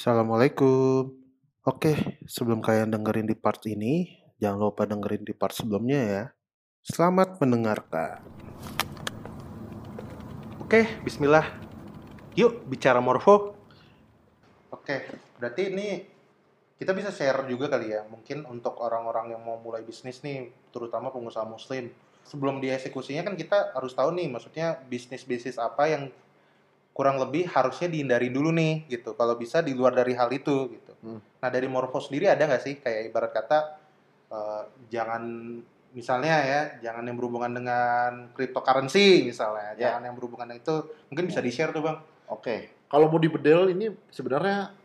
Assalamualaikum. Oke, sebelum kalian dengerin di part ini, jangan lupa dengerin di part sebelumnya ya. Selamat mendengarkan. Oke, bismillah. Yuk bicara morfo. Oke, berarti ini kita bisa share juga kali ya. Mungkin untuk orang-orang yang mau mulai bisnis nih, terutama pengusaha muslim. Sebelum dieksekusinya kan kita harus tahu nih, maksudnya bisnis-bisnis apa yang kurang lebih harusnya dihindari dulu nih gitu. Kalau bisa di luar dari hal itu gitu. Hmm. Nah dari Morpho sendiri ada nggak sih kayak ibarat kata eh, jangan misalnya ya jangan yang berhubungan dengan cryptocurrency misalnya, Ya. jangan yang berhubungan dengan itu mungkin bisa di share tuh bang. Oke, kalau mau dibedel ini sebenarnya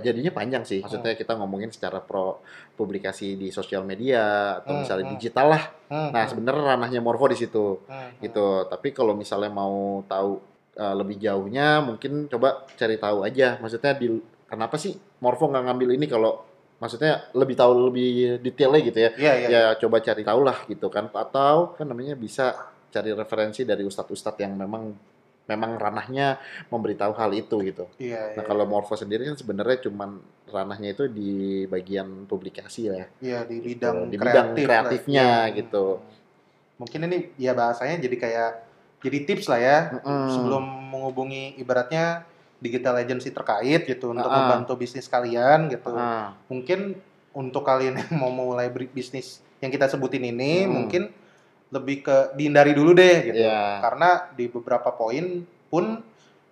jadinya panjang sih. Maksudnya Hmm. kita ngomongin secara pro publikasi di sosial media atau Hmm, misalnya hmm. digital lah. Nah, sebenarnya ranahnya Morfo di situ gitu. Tapi kalau misalnya mau tahu uh, lebih jauhnya, mungkin coba cari tahu aja. Maksudnya di kenapa sih Morfo nggak ngambil ini kalau maksudnya lebih tahu lebih detailnya gitu ya. Iya iya. Ya coba cari tahu lah gitu kan. Atau kan namanya bisa cari referensi dari ustadz-ustadz yang memang memang ranahnya memberitahu hal itu gitu. Iya, Nah iya. kalau Morpho sendiri kan sebenarnya cuman ranahnya itu di bagian publikasi lah ya. Iya di Gitu, bidang di bidang kreatif lah. kreatifnya Iya. gitu. Mungkin ini ya bahasanya jadi kayak jadi tips lah ya Mm-mm. sebelum menghubungi ibaratnya digital agency terkait gitu untuk Ah, ah. membantu bisnis kalian gitu. Ah, Mungkin untuk kalian yang mau mulai bisnis yang kita sebutin ini Hmm. mungkin lebih ke dihindari dulu deh gitu. Iya. Karena di beberapa poin pun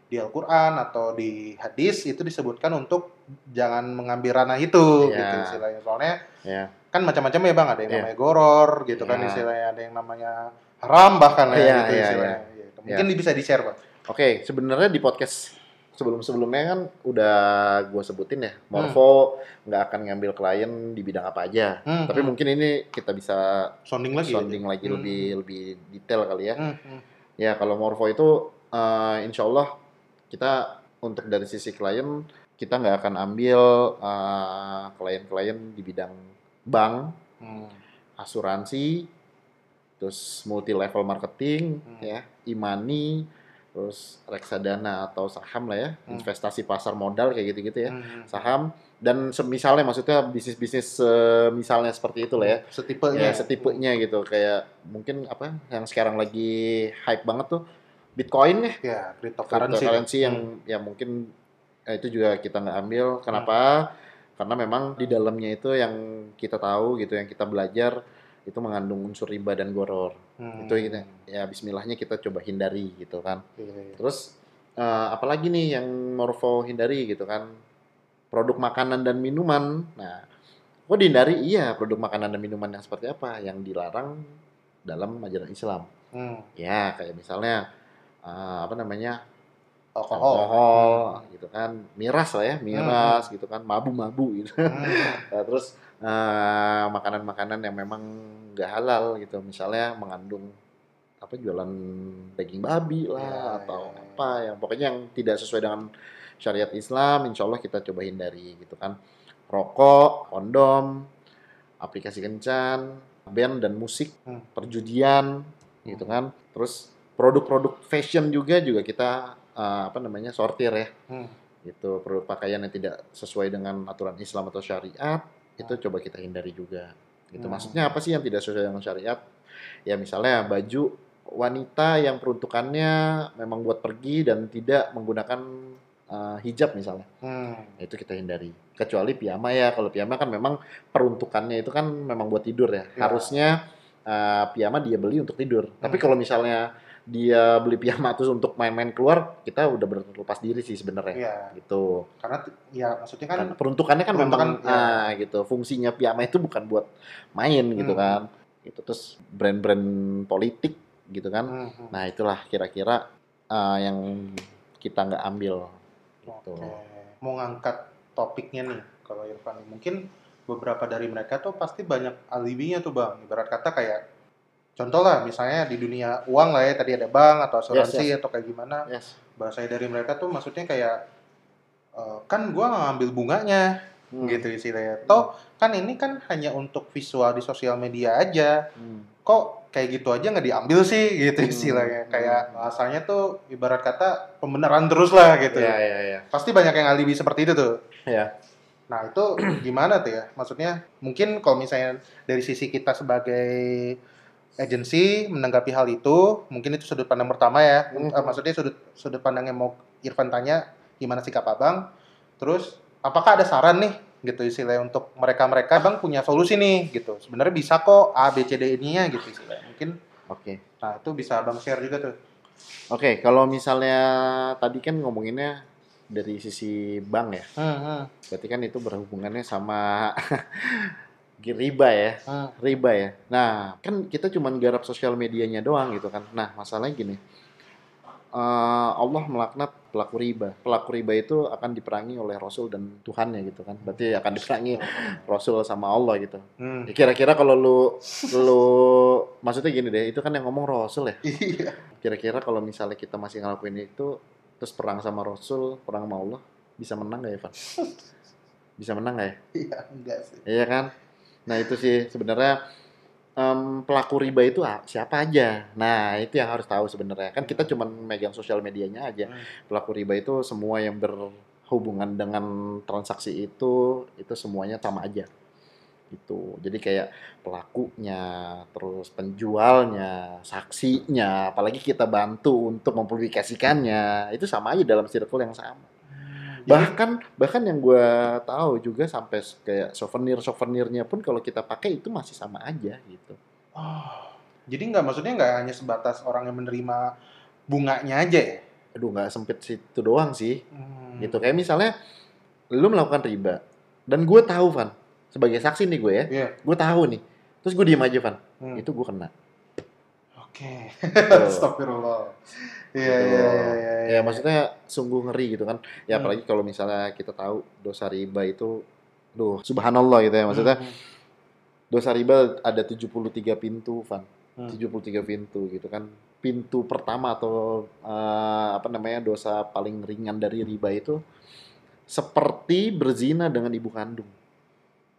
di Al-Qur'an atau di hadis itu disebutkan untuk jangan mengambil ranah itu Iya. gitu istilahnya. Soalnya ya. kan macam-macam ya bang ada yang Iya. namanya goror gitu kan Iya. istilahnya ada yang namanya haram bahkan ya Iya, gitu istilahnya Gitu. mungkin bisa di share bang Oke, sebenarnya di podcast sebelum-sebelumnya kan udah gua sebutin ya, Morpho nggak akan ngambil klien di bidang apa aja. Hmm, Tapi hmm. mungkin ini kita bisa sounding lagi ya? sounding lagi Hmm. lebih lebih detail kali ya. Hmm, hmm. Ya kalau Morpho itu eh, insya Allah kita untuk dari sisi klien kita nggak akan ambil eh, klien-klien di bidang bank, Hmm. asuransi, terus multi level marketing, Hmm. ya, e-money, terus reksadana atau saham lah ya, Hmm. investasi pasar modal kayak gitu-gitu ya, Hmm. saham. Dan semisalnya maksudnya bisnis-bisnis misalnya seperti itu lah ya. Setipenya. Ya setipenya gitu. Kayak mungkin apa yang sekarang lagi hype banget tuh Bitcoin ya. Ya cryptocurrency. Cryptocurrency yang Hmm. ya mungkin eh, itu juga kita nggak ambil. Kenapa? Karena memang di dalamnya itu yang kita tahu gitu yang kita belajar itu mengandung unsur riba dan goror. Hmm. itu kita ya Bismillahnya kita coba hindari gitu kan. Iya, iya. terus eh, apalagi nih yang Morfo hindari gitu kan? Produk makanan dan minuman. Nah kok dihindari? Iya produk makanan dan minuman yang seperti apa? Yang dilarang dalam ajaran Islam. Hmm. ya kayak misalnya eh, apa namanya? Alkohol. Alkohol gitu kan. Miras lah ya miras gitu kan. Mabu-mabu gitu. Hmm. Nah, terus eh, makanan-makanan yang memang nggak halal gitu misalnya mengandung apa jualan daging babi lah Ya, atau ya, ya. apa yang pokoknya yang tidak sesuai dengan syariat Islam insya Allah kita coba hindari gitu kan rokok kondom aplikasi kencan band dan musik Hmm. perjudian gitu kan terus produk-produk fashion juga juga kita eh, apa namanya sortir ya Hmm. gitu produk pakaian yang tidak sesuai dengan aturan Islam atau syariat itu coba kita hindari juga gitu Hmm. maksudnya apa sih yang tidak sesuai dengan syariat ya misalnya baju wanita yang peruntukannya memang buat pergi dan tidak menggunakan uh, hijab misalnya Hmm. Itu kita hindari kecuali piyama ya kalau piyama kan memang peruntukannya itu kan memang buat tidur ya, Ya. harusnya uh, piyama dia beli untuk tidur tapi Hmm. kalau misalnya dia beli piyama terus untuk main-main keluar kita udah berlepas diri sih sebenarnya Iya. gitu karena ya maksudnya kan kan peruntukannya kan peruntukan, memang ya. ah gitu fungsinya piyama itu bukan buat main gitu Hmm. kan gitu terus brand-brand politik gitu kan Hmm, hmm. nah itulah kira-kira ah, yang kita nggak ambil gitu Oke. Mau ngangkat topiknya nih, kalau Irfan mungkin beberapa dari mereka tuh pasti banyak alibinya tuh bang. Ibarat kata kayak contoh lah, misalnya di dunia uang lah ya, tadi ada bank atau asuransi Yes, atau kayak gimana. yes Bahasa dari mereka tuh maksudnya kayak eh, kan gua nggak ngambil bunganya Hmm. gitu istilahnya. Toh kan ini kan hanya untuk visual di sosial media aja. Hmm. Kok kayak gitu aja nggak diambil sih gitu Hmm. istilahnya kayak bahasanya tuh ibarat kata pembenaran terus lah gitu Iya, iya, iya. pasti banyak yang alibi seperti itu tuh Iya. nah itu gimana tuh ya maksudnya mungkin kalau misalnya dari sisi kita sebagai agensi menanggapi hal itu mungkin itu sudut pandang pertama ya. Eh, maksudnya sudut sudut pandang yang mau Irfan tanya gimana sikap abang terus apakah ada saran nih gitu istilahnya untuk mereka-mereka bang punya solusi nih gitu sebenarnya bisa kok A B C D ini ya gitu istilahnya mungkin Oke. nah itu bisa abang share juga tuh Oke, kalau misalnya tadi kan ngomonginnya dari sisi bank ya. hmm, hmm, Berarti kan itu berhubungannya sama riba ya. hmm. riba ya. Nah, kan kita cuma garap sosial medianya doang gitu kan. Nah, masalahnya gini. Eh, Allah melaknat pelaku riba. Pelaku riba itu akan diperangi oleh Rasul dan Tuhannya gitu kan. Berarti akan diperangi Rasul sama Allah gitu. Hmm. Ya, Kira-kira kalau lu lu maksudnya gini deh, itu kan yang ngomong Rasul ya. iya Kira-kira kalau misalnya kita masih ngelakuin itu terus perang sama Rasul, perang sama Allah, bisa menang gak ya, Van? Bisa menang gak ya? iya enggak sih Iya kan? Nah itu sih sebenarnya em, pelaku riba itu siapa aja. Nah itu yang harus tahu sebenarnya. Kan kita cuma megang sosial medianya aja. Hmm. Pelaku riba itu semua yang berhubungan dengan transaksi itu itu semuanya sama aja. Gitu. Jadi kayak pelakunya, terus penjualnya, saksinya, apalagi kita bantu untuk mempublikasikannya, itu sama aja dalam circle yang sama bahkan bahkan yang gue tahu juga sampai kayak souvenir souvenirnya pun kalau kita pakai itu masih sama aja gitu Oh, jadi nggak maksudnya nggak hanya sebatas orang yang menerima bunganya aja ya? aduh nggak sempit situ doang sih Hmm. gitu kayak misalnya lu melakukan riba dan gue tahu Van sebagai saksi nih gue ya Iya. gue tahu nih terus gue diem aja Van Hmm. itu gue kena Oke. Gitu. Astagfirullah. Iya Gitu. iya iya iya. ya maksudnya sungguh ngeri gitu kan ya Hmm. apalagi kalau misalnya kita tahu dosa riba itu duh subhanallah gitu ya maksudnya Hmm, dosa riba ada 73 pintu Van hmm. 73 pintu gitu kan. Pintu pertama atau eh, apa namanya dosa paling ringan dari riba itu seperti berzina dengan ibu kandung.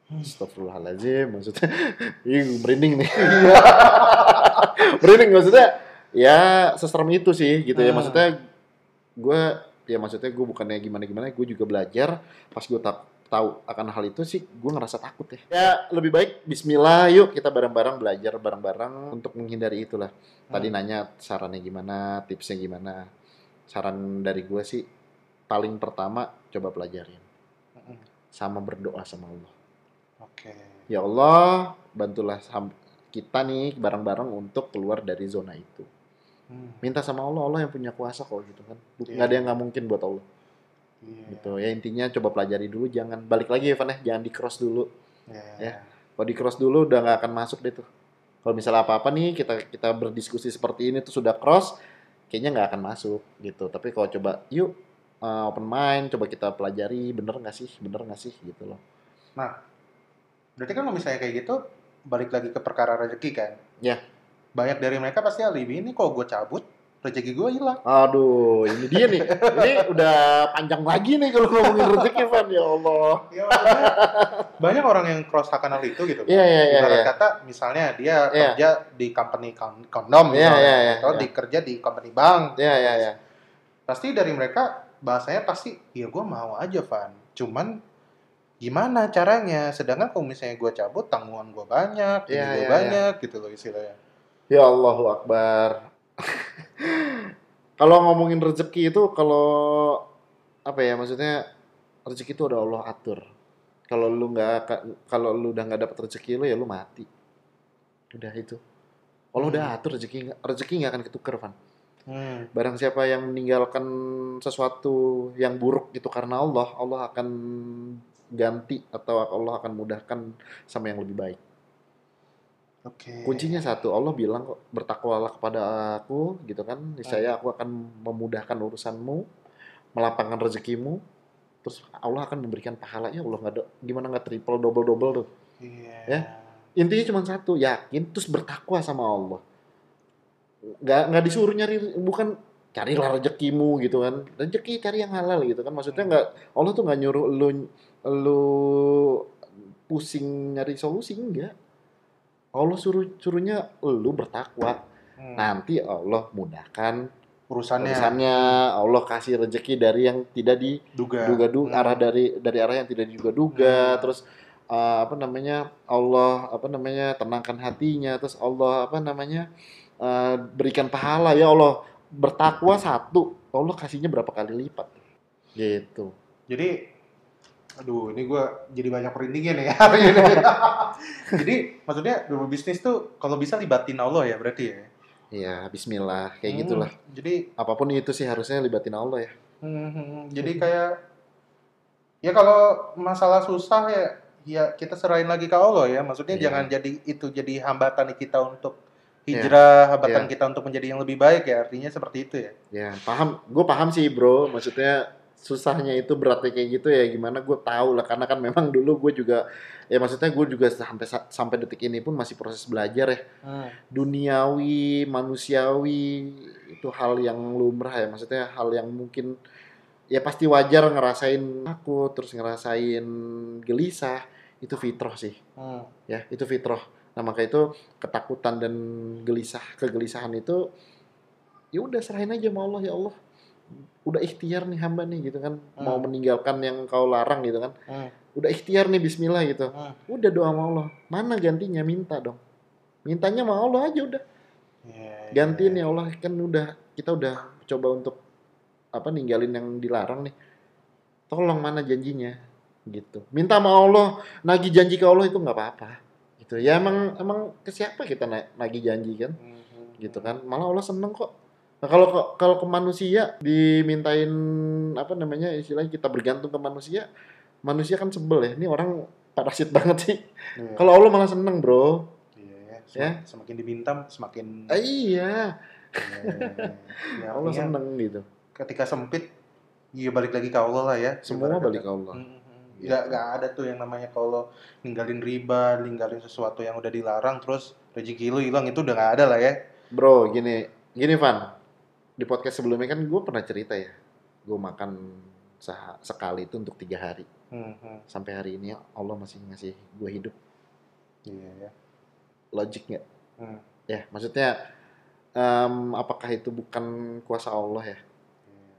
Hmm. Astagfirullahaladzim maksudnya. Ih, merinding nih. merinding maksudnya ya seserem itu sih gitu ya Hmm. maksudnya gue ya maksudnya gue bukannya gimana gimana gue juga belajar pas gue tak tahu akan hal itu sih gue ngerasa takut ya ya lebih baik Bismillah yuk kita bareng-bareng belajar bareng-bareng untuk menghindari itulah tadi Hmm. nanya sarannya gimana tipsnya gimana saran dari gue sih paling pertama coba pelajarin Hmm. sama berdoa sama Allah Oke. ya Allah bantulah kita nih bareng-bareng untuk keluar dari zona itu Hmm. minta sama Allah Allah yang punya kuasa kok gitu kan nggak Iya. ada yang nggak mungkin buat Allah Iya. gitu ya intinya coba pelajari dulu jangan balik lagi Evan ya jangan di cross dulu Iya. Ya. kalau di cross dulu udah nggak akan masuk deh tuh kalau misalnya apa-apa nih kita kita berdiskusi seperti ini tuh sudah cross kayaknya nggak akan masuk gitu tapi kalau coba yuk uh, open mind coba kita pelajari bener nggak sih bener nggak sih gitu loh Berarti kan kalau misalnya kayak gitu balik lagi ke perkara rezeki kan? Ya. Banyak dari mereka pasti alibi ini kalau gue cabut rezeki gue hilang. aduh ini dia nih ini udah panjang lagi nih kalau ngomongin rezeki Van ya Allah Ya, banyak orang yang cross akan hal itu gitu. Iya, iya, iya, Ibarat iya. kata misalnya dia Iya. kerja di company kon- kondom Iya, misalnya, iya, iya, atau iya. di kerja di company bank. ya ya ya Pasti dari mereka bahasanya pasti, ya gue mau aja Van. Cuman gimana caranya? Sedangkan kalau misalnya gue cabut, tanggungan gue banyak, Iya, gue iya, banyak gitu loh istilahnya. Ya Allahu Akbar. kalau ngomongin rezeki itu kalau apa ya maksudnya rezeki itu udah Allah atur. Kalau lu nggak kalau lu udah nggak dapat rezeki lu ya lu mati. Udah itu. Allah udah atur rezeki rezeki nggak akan ketukar Van. Hmm. Barang siapa yang meninggalkan sesuatu yang buruk itu karena Allah, Allah akan ganti atau Allah akan mudahkan sama yang lebih baik. Oke. Kuncinya satu, Allah bilang kok bertakwalah kepada aku gitu kan. Niscaya aku akan memudahkan urusanmu, melapangkan rezekimu. Terus Allah akan memberikan pahala ya Allah nggak gimana nggak triple double double tuh. Iya. Ya. Intinya cuma satu, yakin terus bertakwa sama Allah. Nggak nggak disuruh nyari bukan carilah rezekimu gitu kan. Rezeki cari yang halal gitu kan. Maksudnya nggak Allah tuh nggak nyuruh lu lu pusing nyari solusi enggak. Allah suruh suruhnya lu bertakwa. Hmm. Nanti Allah mudahkan urusannya urusannya. Allah kasih rezeki dari yang tidak duga. diduga-duga, Hmm. arah dari dari arah yang tidak diduga-duga. Hmm. Terus eh, apa namanya? Allah apa namanya? tenangkan hatinya. Terus Allah apa namanya? eh, berikan pahala ya Allah. Bertakwa satu, Allah kasihnya berapa kali lipat. Gitu. Jadi, aduh, ini gue jadi banyak perindingan ya hari ini. jadi, maksudnya berbisnis tuh kalau bisa libatin Allah ya berarti ya. Ya, bismillah, kayak Hmm, gitulah. Jadi, Apa pun itu sih harusnya libatin Allah ya. hmm, jadi kayak, ya kalau masalah susah ya, ya kita serahin lagi ke Allah ya. Maksudnya Iya. jangan jadi itu jadi hambatan kita untuk hijrah, hambatan Iya. kita untuk menjadi yang lebih baik ya. Artinya seperti itu ya. Ya, paham. Gue paham sih, bro. Maksudnya susahnya itu beratnya kayak gitu ya. Gimana gue tahu lah. Karena kan memang dulu gue juga, ya maksudnya gue juga sampai sampai detik ini pun masih proses belajar ya. Hmm. Duniawi, manusiawi itu hal yang lumrah ya. Maksudnya hal yang mungkin ya pasti wajar ngerasain takut, terus ngerasain gelisah. Itu fitrah sih. Hmm. Ya, itu fitrah. Nah, maka itu ketakutan dan gelisah, kegelisahan itu ya udah serahin aja sama Allah ya Allah. Udah ikhtiar nih hamba nih gitu kan. Mau Hmm. meninggalkan yang kau larang gitu kan. Hmm. Udah ikhtiar nih bismillah gitu. Hmm. Udah doa sama Allah. Mana gantinya minta dong. Mintanya sama Allah aja udah. Ya, Gantiin ya Allah kan udah kita udah coba untuk apa ninggalin yang dilarang nih. Tolong mana janjinya gitu. Minta sama Allah, nagih janji ke Allah itu nggak apa-apa. Gitu. Ya emang emang ke siapa kita na- nagih janji kan? Hmm. Gitu kan. Malah Allah seneng kok. Nah, kalau ke, kalau ke manusia dimintain apa namanya istilahnya kita bergantung ke manusia, manusia kan sebel ya. Ini orang parasit banget sih. Iya. Kalau Allah malah seneng, Bro. Iya ya. Ya. Sem- Semakin diminta, semakin Eh, iya, ya, Allah seneng gitu. ketika sempit, ya balik lagi ke Allah lah ya. Semua Ibarat balik ke Allah. Hmm, hmm. Gitu. Nggak, nggak ada tuh yang namanya kalau ninggalin riba, ninggalin sesuatu yang udah dilarang, terus rezeki lu hilang itu udah nggak ada lah ya. Bro, gini, gini Van. Di podcast sebelumnya kan gue pernah cerita ya. Gue makan sekali itu untuk tiga hari. Hmm, hmm. Sampai hari ini Allah masih ngasih gue hidup. Iya ya. Logik nggak? Hmm. Ya, maksudnya em, apakah itu bukan kuasa Allah ya?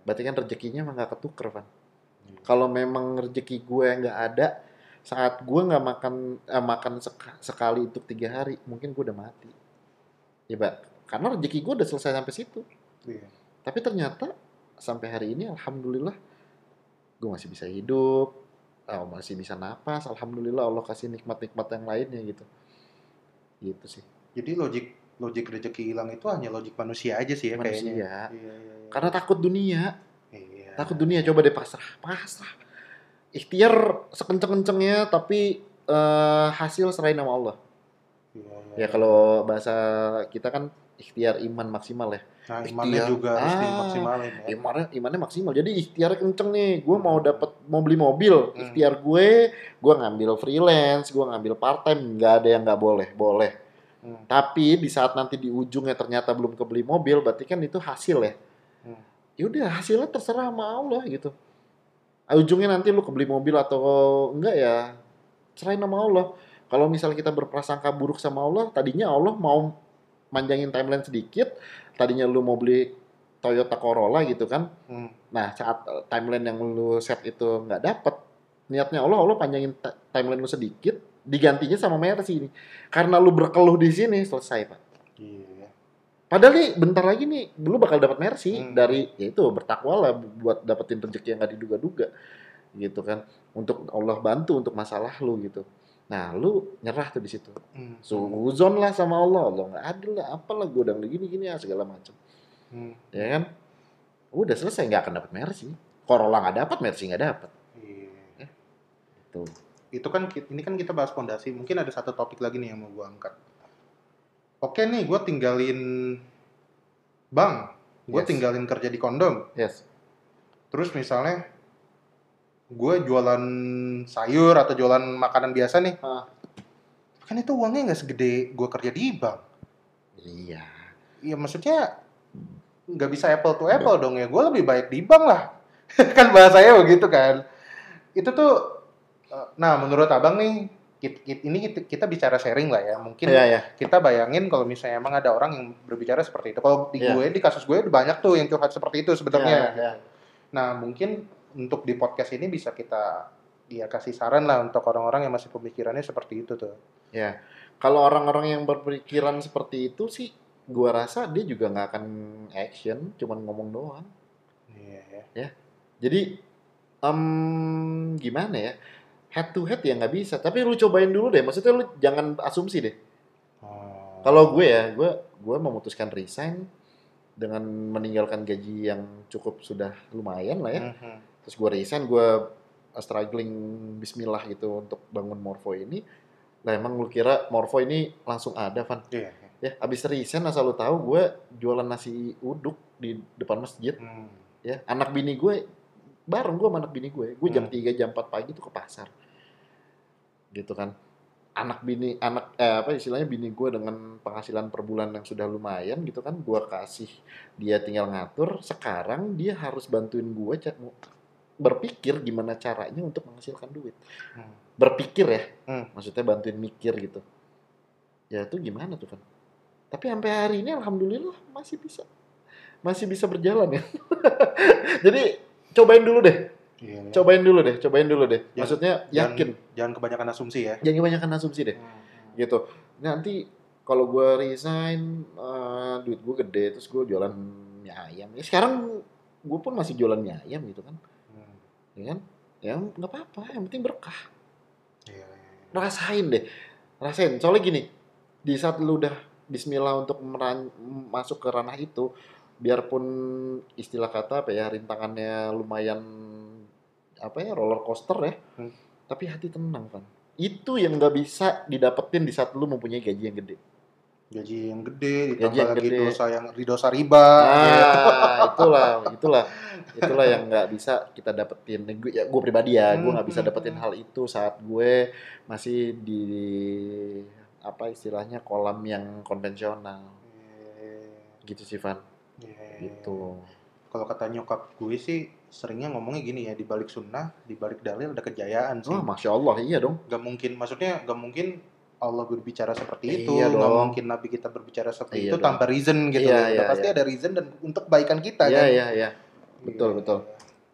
Berarti kan rezekinya emang nggak ketuker, Van. Iya. Kalau memang rezeki gue nggak ada, saat gue nggak makan eh, makan sek- sekali untuk tiga hari, mungkin gue udah mati. Ya, Pak. Karena rezeki gue udah selesai sampai situ. Iya. Tapi ternyata sampai hari ini alhamdulillah gue masih bisa hidup, oh, masih bisa napas, alhamdulillah Allah kasih nikmat-nikmat yang lainnya gitu. Gitu sih. Jadi logik logik rezeki hilang itu hanya logik manusia aja sih ya Manusia. kayaknya. Iya, iya, iya. Karena takut dunia, Iya. takut dunia coba deh pasrah, pasrah. Ikhtiar sekenceng-kencengnya tapi eh, hasil serahin sama Allah. Iya, iya, Ya iya. kalau bahasa kita kan ikhtiar iman maksimal ya. Nah, imannya ikhtiar. juga harus Ah, dimaksimalin ya. imannya imannya maksimal jadi ikhtiar kenceng nih gue mau dapat mau beli mobil Hmm. ikhtiar gue gue ngambil freelance gue ngambil part time nggak ada yang nggak boleh boleh Hmm. tapi di saat nanti di ujungnya ternyata belum kebeli mobil berarti kan itu hasil ya Hmm. ya udah hasilnya terserah sama Allah gitu Ah, ujungnya nanti lu kebeli mobil atau enggak ya serahin sama Allah kalau misalnya kita berprasangka buruk sama Allah tadinya Allah mau manjangin timeline sedikit tadinya lu mau beli Toyota Corolla gitu kan Hmm. Nah, saat eh, timeline yang lu set itu nggak dapet, niatnya Allah, Allah panjangin ti- timeline lu sedikit, digantinya sama Mercy ini. Karena lu berkeluh di sini, selesai, Pak. Iya. Padahal nih, bentar lagi nih, lu bakal dapat Mercy Hmm. dari, ya itu, bertakwa lah buat dapetin rezeki yang nggak diduga-duga. Gitu kan. Untuk Allah bantu untuk masalah lu gitu. Nah, lu nyerah tuh di situ. Hmm. Suzon lah sama Allah. Allah nggak adil lah, apalah, gue udah gini-gini ya, segala macam. Hmm. Ya kan? Udah selesai, nggak akan dapat Mercy. Corolla nggak dapat, Mercy nggak dapat. Iya. Tuh. Itu kan ki- ini kan kita bahas fondasi. Mungkin ada satu topik lagi nih yang mau gua angkat. Oke nih, gue tinggalin bang, gue Yes. tinggalin kerja di kondom. Yes. Terus misalnya gue jualan sayur atau jualan makanan biasa nih, Ah. kan itu uangnya nggak segede gue kerja di bank. Iya. Iya maksudnya nggak bisa apple to apple dong ya. Gue lebih baik di bank lah. kan bahasanya begitu kan. Itu tuh, eh, nah menurut abang nih ini kita, kita bicara sharing lah ya. Mungkin Iya, iya. kita bayangin kalau misalnya emang ada orang yang berbicara seperti itu. Kalau di Iya. gue, di kasus gue banyak tuh yang curhat seperti itu sebenarnya. Iya, iya. Nah, mungkin untuk di podcast ini bisa kita ya kasih saran lah untuk orang-orang yang masih pemikirannya seperti itu tuh. Ya, kalau orang-orang yang berpikiran seperti itu sih, gua rasa dia juga nggak akan action, cuman ngomong doang. Iya ya. Jadi, em, gimana ya? Head to head ya nggak bisa. Tapi lu cobain dulu deh. Maksudnya lu jangan asumsi deh. Oh. Kalau gue ya, gue gue memutuskan resign dengan meninggalkan gaji yang cukup sudah lumayan lah ya. Mhm. Terus gue resign, gue struggling Bismillah gitu untuk bangun Morpho ini. Lah emang lu kira Morpho ini langsung ada, Van? Iya. ya abis resign asal lu tahu gue jualan nasi uduk di depan masjid Hmm. ya anak bini gue bareng gue sama anak bini gue gue jam Hmm. 3 jam 4 pagi tuh ke pasar gitu kan anak bini anak eh, apa istilahnya bini gue dengan penghasilan per bulan yang sudah lumayan gitu kan gue kasih dia tinggal ngatur sekarang dia harus bantuin gue berpikir gimana caranya untuk menghasilkan duit Hmm. berpikir ya Hmm. maksudnya bantuin mikir gitu ya itu gimana tuh kan tapi sampai hari ini alhamdulillah masih bisa masih bisa berjalan ya jadi cobain dulu deh Iya. cobain dulu deh cobain dulu deh Jangan- maksudnya yakin Jangan kebanyakan asumsi ya. jangan kebanyakan asumsi deh Hmm. gitu nanti kalau gue resign eh, duit gue gede terus gue jualan mie ayam ya sekarang gue pun masih jualan mie ayam gitu kan Hmm. Ya kan? Ya nggak apa-apa yang penting berkah. Iya, iya, iya. rasain deh rasain. Soalnya gini di saat lu udah Bismillah untuk meran- masuk ke ranah itu biarpun istilah kata apa ya rintangannya lumayan apa ya roller coaster ya Hmm. tapi hati tenang kan itu yang nggak bisa didapetin di saat lu mempunyai gaji yang gede Gaji yang gede, Gaji ditambah yang lagi gede. dosa yang dosa riba. ya. ah itulah itulah itulah yang nggak bisa kita dapetin gue ya gue pribadi ya gue nggak bisa Hmm. dapetin hal itu saat gue masih di apa istilahnya kolam yang konvensional Iya, gitu sih Van iya, iya. gitu Kalau kata nyokap gue sih seringnya ngomongnya gini ya, di balik sunnah, di balik dalil ada kejayaan sih. oh masya Allah iya dong Gak mungkin, maksudnya gak mungkin Allah berbicara seperti Iya itu, gak dong. mungkin Nabi kita berbicara seperti Iya itu dong. tanpa reason gitu. Iya, iya, pasti iya. ada reason dan untuk kebaikan kita iya kan. iya iya betul Iya. betul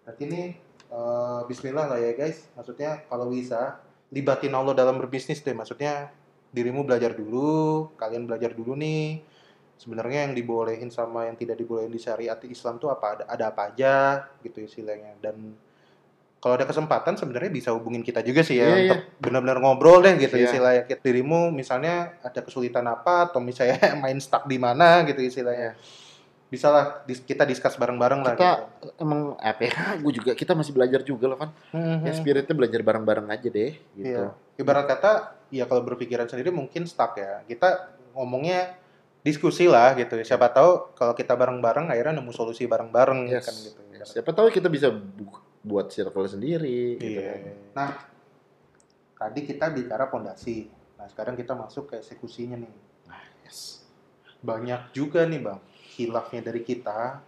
Berarti ini eh, Bismillah lah ya guys. Maksudnya kalau bisa libatin Allah dalam berbisnis deh. Maksudnya dirimu belajar dulu, kalian belajar dulu nih. Sebenarnya yang dibolehin sama yang tidak dibolehin di syariat Islam tuh apa ada, ada apa aja gitu istilahnya. Dan kalau ada kesempatan sebenarnya bisa hubungin kita juga sih ya Iya, untuk benar-benar ngobrol deh gitu Iya. istilahnya. Dirimu misalnya ada kesulitan apa atau misalnya main stuck di mana gitu istilahnya. Bisa lah dis- kita discuss bareng-bareng lah. Kita- gitu. emang apa ya gue juga kita masih belajar juga lah Van ya Mhm. spiritnya belajar bareng-bareng aja deh gitu Iya. Ibarat kata, ya kalau berpikiran sendiri mungkin stuck ya. Kita ngomongnya diskusi lah gitu. Siapa tahu kalau kita bareng-bareng akhirnya nemu solusi bareng-bareng Yes. kan gitu. siapa tahu kita bisa bu- buat circle sendiri gitu Iya. kan Nah, tadi kita bicara pondasi. Nah, sekarang kita masuk ke eksekusinya nih. yes Banyak juga nih, Bang, hilafnya dari kita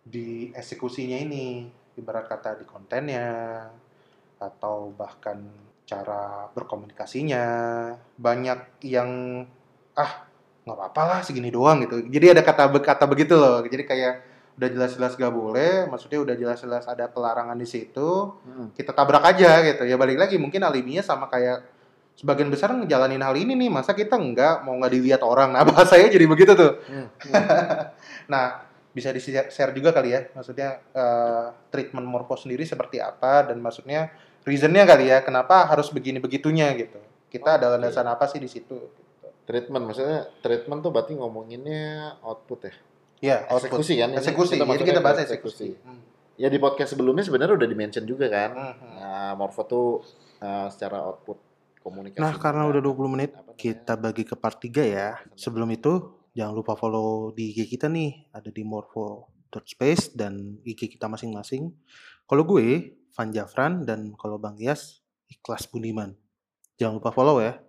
di eksekusinya ini. Ibarat kata di kontennya atau bahkan cara berkomunikasinya. Banyak yang ah nggak apa-apa lah segini doang gitu. Jadi ada kata kata begitu loh. Jadi kayak udah jelas-jelas gak boleh, maksudnya udah jelas-jelas ada pelarangan di situ, Mm. kita tabrak aja gitu. Ya balik lagi mungkin aliminya sama kayak sebagian besar ngejalanin hal ini nih, masa kita nggak mau nggak dilihat orang. Nah bahasanya jadi begitu tuh. Hmm. Nah bisa di share juga kali ya, maksudnya eh, treatment morpho sendiri seperti apa dan maksudnya reasonnya kali ya, kenapa harus begini begitunya gitu. Kita ada Oke. landasan apa sih di situ? Gitu. treatment maksudnya treatment tuh berarti ngomonginnya output ya Ya, output. eksekusi kan? Eksekusi, jadi masuknya kita bahas eksekusi. Hmm. ya di podcast sebelumnya sebenarnya udah di-mention juga kan Mhm. nah Morpho tuh uh, secara output komunikasi Nah, karena udah 20 menit, kita bagi ke part 3 ya. Sebelum itu, jangan lupa follow di IG kita nih, ada di morpho.space dan IG kita masing-masing. Kalau gue, Van Jafran, dan kalau Bang Yas, Ikhlas Budiman. Jangan lupa follow ya.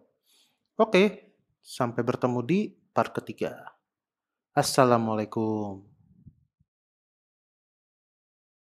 Oke, sampai bertemu di part ketiga. Assalamualaikum.